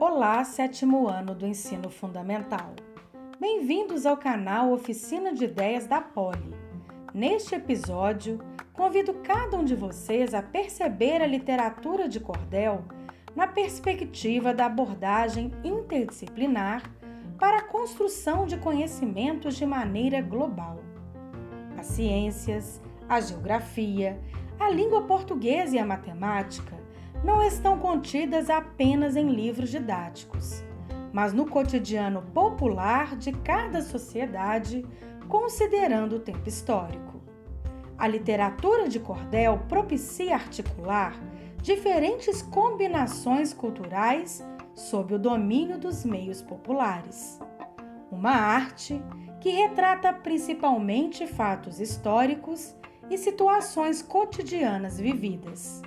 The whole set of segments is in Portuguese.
Olá, sétimo ano do ensino fundamental. Bem-vindos ao canal Oficina de Ideias da Poli. Neste episódio, convido cada um de vocês a perceber a literatura de cordel na perspectiva da abordagem interdisciplinar para a construção de conhecimentos de maneira global. As ciências, a geografia, a língua portuguesa e a matemática não estão contidas apenas em livros didáticos, mas no cotidiano popular de cada sociedade, considerando o tempo histórico. A literatura de cordel propicia articular diferentes combinações culturais sob o domínio dos meios populares. Uma arte que retrata principalmente fatos históricos e situações cotidianas vividas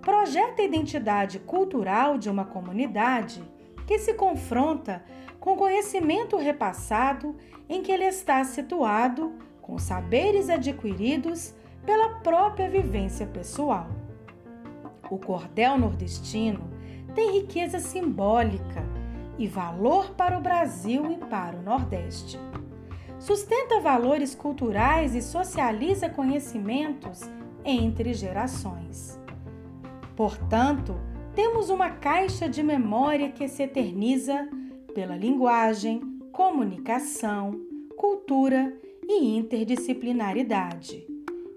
projeta a identidade cultural de uma comunidade que se confronta com conhecimento repassado em que ele está situado, com saberes adquiridos pela própria vivência pessoal. O cordel nordestino tem riqueza simbólica e valor para o Brasil e para o Nordeste. Sustenta valores culturais e socializa conhecimentos entre gerações. Portanto, temos uma caixa de memória que se eterniza pela linguagem, comunicação, cultura e interdisciplinaridade,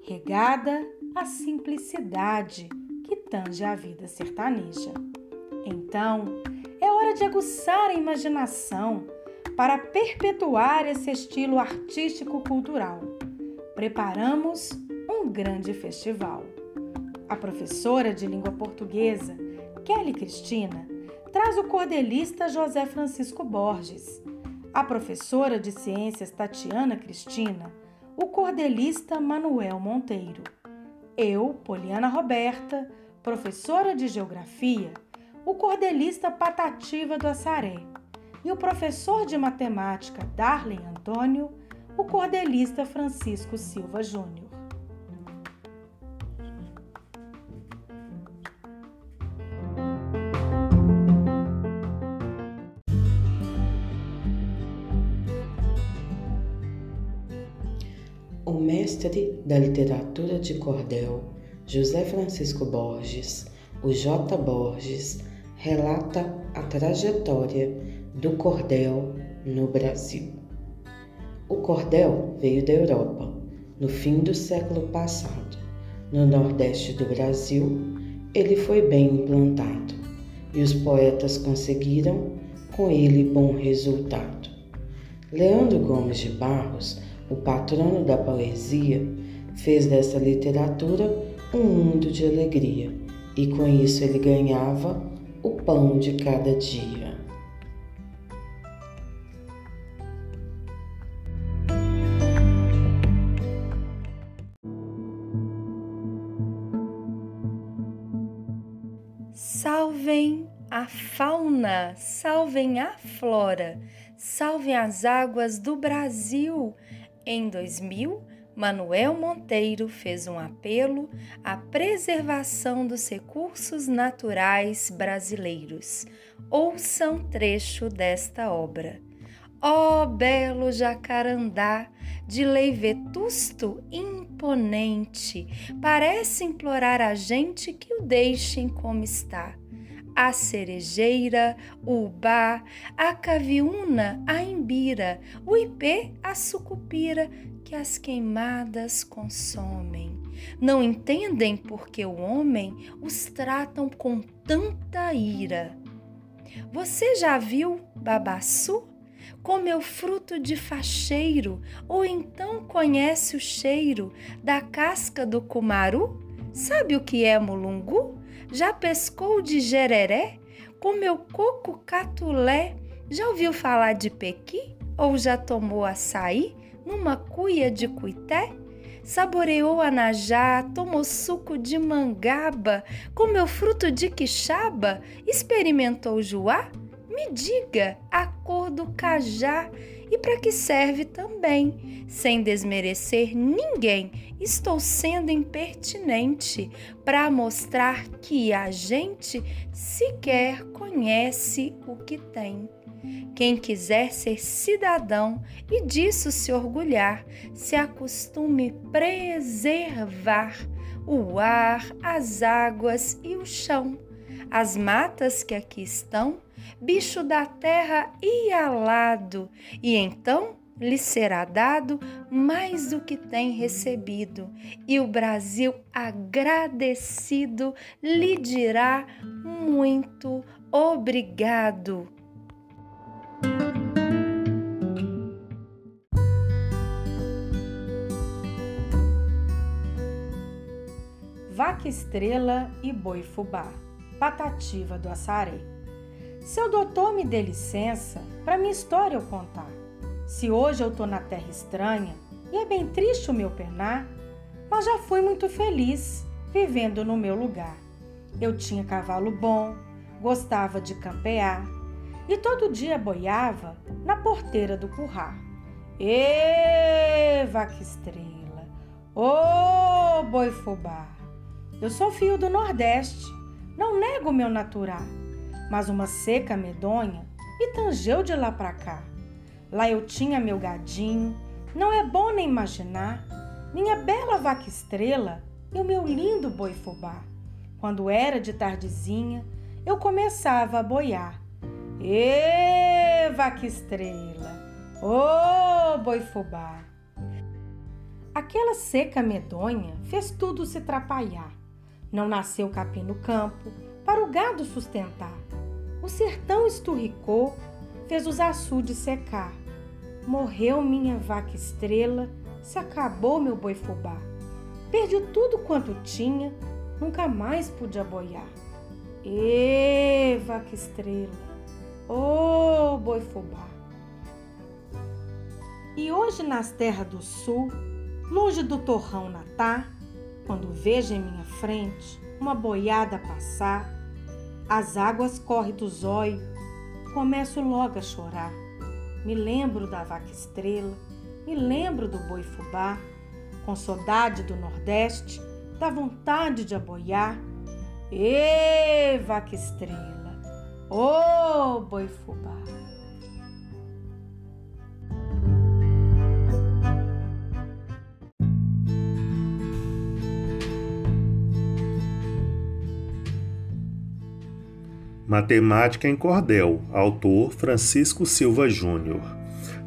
regada à simplicidade que tange a vida sertaneja. Então, é hora de aguçar a imaginação para perpetuar esse estilo artístico-cultural. Preparamos um grande festival. A professora de língua portuguesa, Kelly Cristina, traz o cordelista José Francisco Borges. A professora de ciências Tatiana Cristina, o cordelista Manuel Monteiro. Eu, Poliana Roberta, professora de geografia, o cordelista Patativa do Assaré. E o professor de matemática Darley Antônio, o cordelista Francisco Silva Júnior. O mestre da literatura de cordel, José Francisco Borges, o J. Borges, relata a trajetória do cordel no Brasil. O cordel veio da Europa no fim do século passado. No Nordeste do Brasil, ele foi bem implantado e os poetas conseguiram com ele bom resultado. Leandro Gomes de Barros o patrono da poesia, fez dessa literatura um mundo de alegria e com isso ele ganhava o pão de cada dia. A fauna, salvem a flora, salvem as águas do Brasil em 2000, Manuel Monteiro fez um apelo à preservação dos recursos naturais brasileiros. Ouça um trecho desta obra. Ó oh, belo jacarandá, de lei vetusto imponente, parece implorar a gente que o deixem como está a cerejeira, o ubá, a caviúna, a imbira, o ipê, a sucupira, que as queimadas consomem. Não entendem porque o homem os tratam com tanta ira. Você já viu babaçu? Comeu fruto de facheiro ou então conhece o cheiro da casca do cumaru? Sabe o que é mulungu? Já pescou de jereré? Comeu coco catulé? Já ouviu falar de pequi? Ou já tomou açaí numa cuia de cuité? Saboreou anajá, tomou suco de mangaba, comeu fruto de quixaba, experimentou juá? Me diga a cor do cajá e para que serve também. Sem desmerecer ninguém, estou sendo impertinente para mostrar que a gente sequer conhece o que tem. Quem quiser ser cidadão e disso se orgulhar, se acostume preservar o ar, as águas e o chão, as matas que aqui estão, bicho da terra e alado, e então lhe será dado mais do que tem recebido, e o Brasil agradecido lhe dirá muito obrigado. Vaca Estrela e Boi Fubá, Patativa do Assaré. Seu doutor me dê licença para minha história eu contar. Se hoje eu tô na terra estranha e é bem triste o meu penar, mas já fui muito feliz vivendo no meu lugar. Eu tinha cavalo bom, gostava de campear e todo dia boiava na porteira do curral. Ê, vaca estrela, ô boi fubá, eu sou fio do Nordeste, não nego meu natural, mas uma seca medonha me tangeu de lá pra cá. Lá eu tinha meu gadinho, não é bom nem imaginar, minha bela vaca estrela e o meu lindo boi fubá. Quando era de tardezinha, eu começava a boiar. Ê, vaca estrela, ô boi fubá. Aquela seca medonha fez tudo se trapalhar. Não nasceu capim no campo para o gado sustentar. O sertão esturricou, fez os açudes secar. Morreu minha vaca estrela, se acabou meu boi fubá. Perdi tudo quanto tinha, nunca mais pude aboiar. Ê, vaca estrela, ô oh, boi fubá. E hoje nas terras do sul, longe do torrão natar, quando vejo em minha frente uma boiada passar, as águas correm dos olhos, começo logo a chorar. Me lembro da vaca estrela, me lembro do boi fubá, com saudade do Nordeste, da vontade de aboiar. Ê, vaca estrela, ô oh, boi fubá. Matemática em Cordel, autor Francisco Silva Júnior.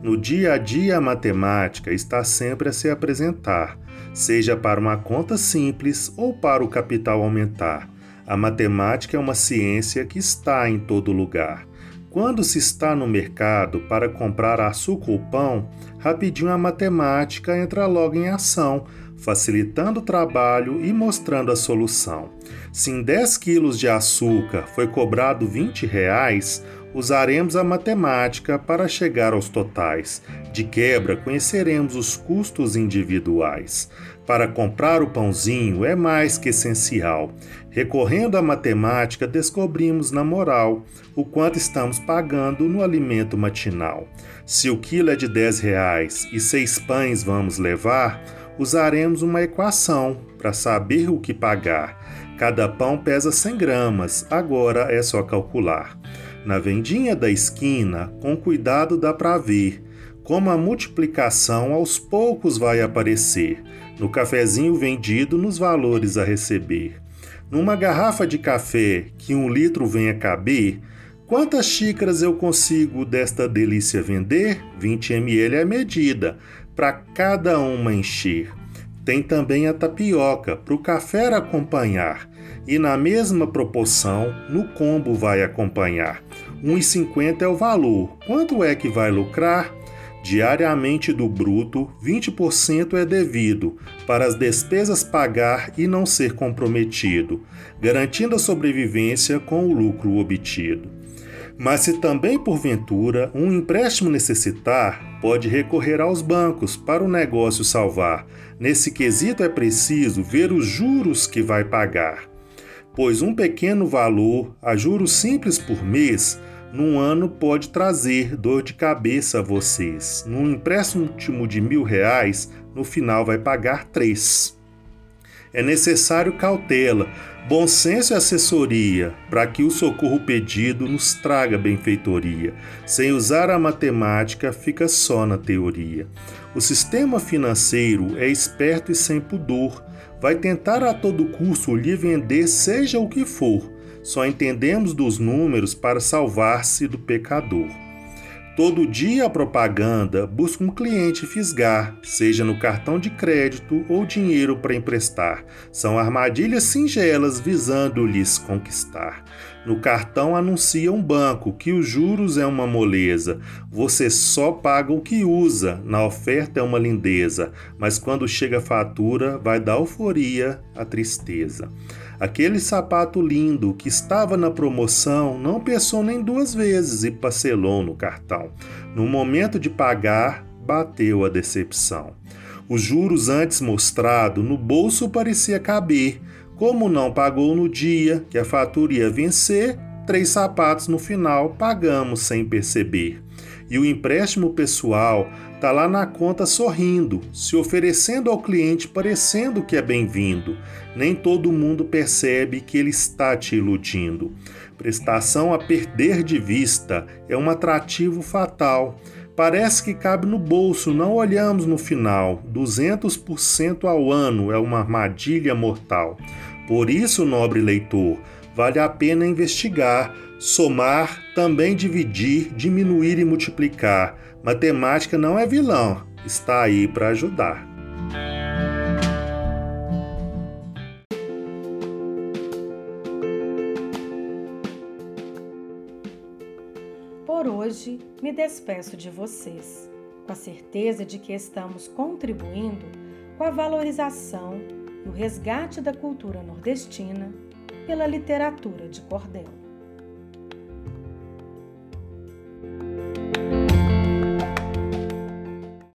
No dia a dia, a matemática está sempre a se apresentar, seja para uma conta simples ou para o capital aumentar. A matemática é uma ciência que está em todo lugar. Quando se está no mercado para comprar açúcar ou pão, rapidinho a matemática entra logo em ação facilitando o trabalho e mostrando a solução. Se em 10 quilos de açúcar foi cobrado 20 reais, usaremos a matemática para chegar aos totais. De quebra, conheceremos os custos individuais. Para comprar o pãozinho é mais que essencial. Recorrendo à matemática, descobrimos na moral o quanto estamos pagando no alimento matinal. Se o quilo é de 10 reais e seis pães vamos levar, usaremos uma equação para saber o que pagar. Cada pão pesa 100 gramas, agora é só calcular. Na vendinha da esquina, com cuidado dá para ver como a multiplicação aos poucos vai aparecer, no cafezinho vendido nos valores a receber. Numa garrafa de café que um litro venha caber, quantas xícaras eu consigo desta delícia vender? 20 ml é medida para cada uma encher. Tem também a tapioca para o café acompanhar e na mesma proporção no combo vai acompanhar. R$ 1,50 é o valor. Quanto é que vai lucrar? Diariamente do bruto, 20% é devido para as despesas pagar e não ser comprometido, garantindo a sobrevivência com o lucro obtido. Mas se também porventura um empréstimo necessitar, pode recorrer aos bancos para o negócio salvar. Nesse quesito é preciso ver os juros que vai pagar, pois um pequeno valor a juros simples por mês num ano pode trazer dor de cabeça a vocês. Num empréstimo de mil reais, no final vai pagar três. É necessário cautela, bom senso e assessoria para que o socorro pedido nos traga benfeitoria. Sem usar a matemática, fica só na teoria. O sistema financeiro é esperto e sem pudor. Vai tentar a todo custo lhe vender, seja o que for. Só entendemos dos números para salvar-se do pecador. Todo dia a propaganda busca um cliente fisgar, seja no cartão de crédito ou dinheiro para emprestar. São armadilhas singelas visando-lhes conquistar. No cartão anuncia um banco que os juros é uma moleza. Você só paga o que usa, na oferta é uma lindeza, mas quando chega a fatura vai dar euforia a tristeza. Aquele sapato lindo que estava na promoção não pensou nem duas vezes e parcelou no cartão. No momento de pagar, bateu a decepção. Os juros antes mostrado no bolso parecia caber. Como não pagou no dia que a fatura ia vencer, três sapatos no final pagamos sem perceber. E o empréstimo pessoal está lá na conta sorrindo, se oferecendo ao cliente parecendo que é bem-vindo. Nem todo mundo percebe que ele está te iludindo. Prestação a perder de vista é um atrativo fatal. Parece que cabe no bolso, não olhamos no final. 200% ao ano é uma armadilha mortal. Por isso, nobre leitor, vale a pena investigar, somar, também dividir, diminuir e multiplicar Matemática não é vilão, está aí para ajudar. Por hoje, me despeço de vocês, com a certeza de que estamos contribuindo com a valorização e o resgate da cultura nordestina pela literatura de cordel.